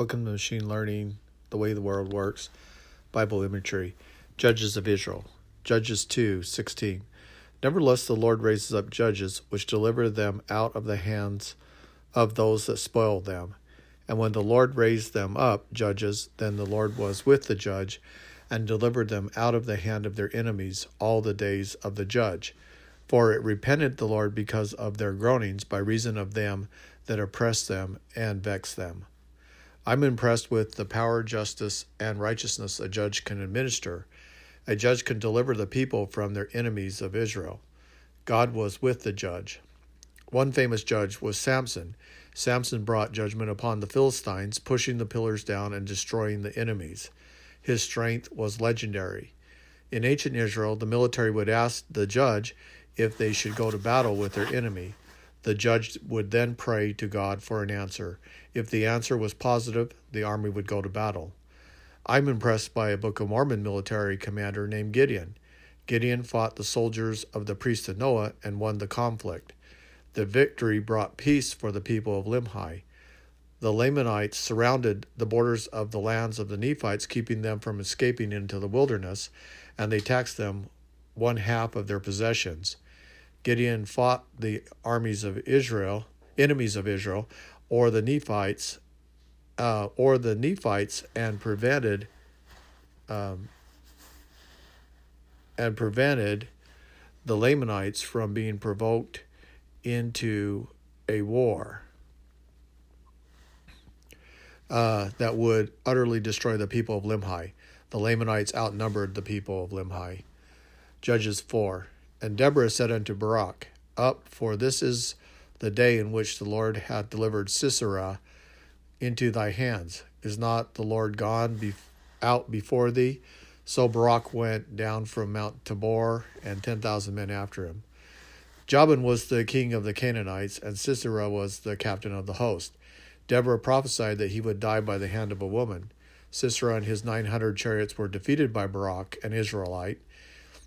Welcome to Machine Learning, The Way the World Works, Bible Imagery, Judges of Israel, Judges 2 16. Nevertheless, the Lord raises up judges, which deliver them out of the hands of those that spoil them. And when the Lord raised them up, judges, then the Lord was with the judge, and delivered them out of the hand of their enemies all the days of the judge. For it repented the Lord because of their groanings, by reason of them that oppressed them and vexed them. I'm impressed with the power, justice, and righteousness a judge can administer. A judge can deliver the people from their enemies of Israel. God was with the judge. One famous judge was Samson. Samson brought judgment upon the Philistines, pushing the pillars down and destroying the enemies. His strength was legendary. In ancient Israel, the military would ask the judge if they should go to battle with their enemy. The judge would then pray to God for an answer. If the answer was positive, the army would go to battle. I'm impressed by a Book of Mormon military commander named Gideon. Gideon fought the soldiers of the priest of Noah and won the conflict. The victory brought peace for the people of Limhi. The Lamanites surrounded the borders of the lands of the Nephites, keeping them from escaping into the wilderness, and they taxed them one half of their possessions. Gideon fought the armies of Israel, enemies of Israel, or the Nephites, uh, or the Nephites, and prevented, um, and prevented the Lamanites from being provoked into a war uh, that would utterly destroy the people of Limhi. The Lamanites outnumbered the people of Limhi. Judges 4. And Deborah said unto Barak, Up, for this is the day in which the Lord hath delivered Sisera into thy hands. Is not the Lord gone be- out before thee? So Barak went down from Mount Tabor, and ten thousand men after him. Jabin was the king of the Canaanites, and Sisera was the captain of the host. Deborah prophesied that he would die by the hand of a woman. Sisera and his nine hundred chariots were defeated by Barak, an Israelite,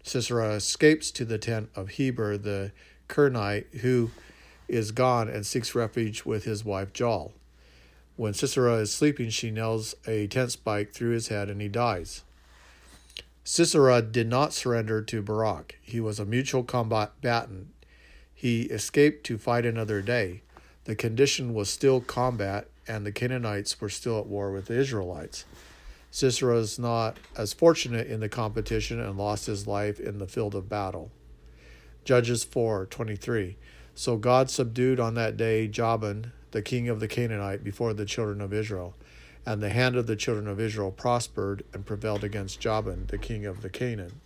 Sisera escapes to the tent of Heber the Kenite, who is gone and seeks refuge with his wife Jael. When Sisera is sleeping, she nails a tent spike through his head and he dies. Sisera did not surrender to Barak. He was a mutual combatant. He escaped to fight another day. The condition was still combat, and the Canaanites were still at war with the Israelites. Sisera is not as fortunate in the competition and lost his life in the field of battle. Judges 4:23. So God subdued on that day Jabin, the king of the Canaanite, before the children of Israel, and the hand of the children of Israel prospered and prevailed against Jabin, the king of the Canaan,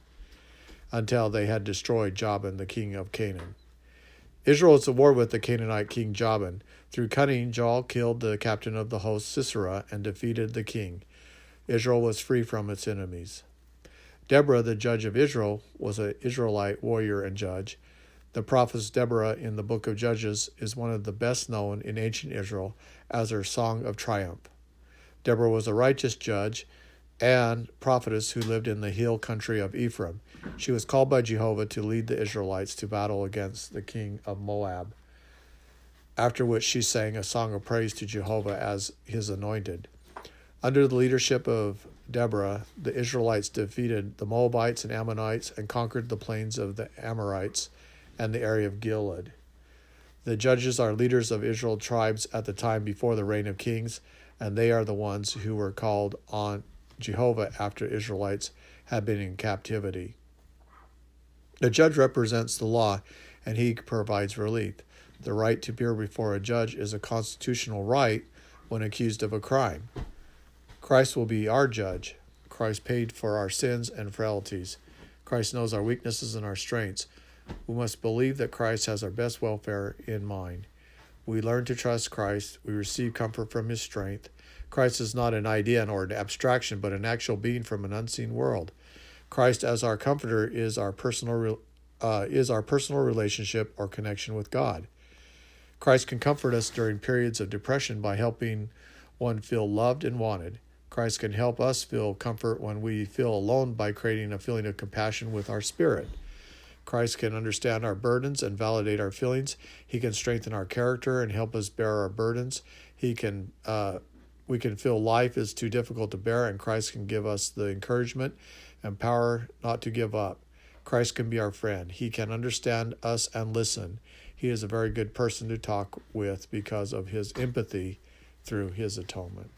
until they had destroyed Jabin, the king of Canaan. Israel is at war with the Canaanite king Jabin. Through cunning, Jael killed the captain of the host Sisera and defeated the king. Israel was free from its enemies. Deborah, the judge of Israel, was an Israelite warrior and judge. The prophetess Deborah in the book of Judges is one of the best known in ancient Israel as her song of triumph. Deborah was a righteous judge and prophetess who lived in the hill country of Ephraim. She was called by Jehovah to lead the Israelites to battle against the king of Moab, after which she sang a song of praise to Jehovah as his anointed. Under the leadership of Deborah, the Israelites defeated the Moabites and Ammonites and conquered the plains of the Amorites and the area of Gilead. The judges are leaders of Israel tribes at the time before the reign of kings, and they are the ones who were called on Jehovah after Israelites had been in captivity. The judge represents the law, and he provides relief. The right to appear before a judge is a constitutional right when accused of a crime. Christ will be our judge. Christ paid for our sins and frailties. Christ knows our weaknesses and our strengths. We must believe that Christ has our best welfare in mind. We learn to trust Christ. We receive comfort from his strength. Christ is not an idea or an abstraction, but an actual being from an unseen world. Christ as our comforter is our personal uh, is our personal relationship or connection with God. Christ can comfort us during periods of depression by helping one feel loved and wanted. Christ can help us feel comfort when we feel alone by creating a feeling of compassion with our spirit. Christ can understand our burdens and validate our feelings. He can strengthen our character and help us bear our burdens. He can uh, we can feel life is too difficult to bear, and Christ can give us the encouragement and power not to give up. Christ can be our friend. He can understand us and listen. He is a very good person to talk with because of his empathy through his atonement.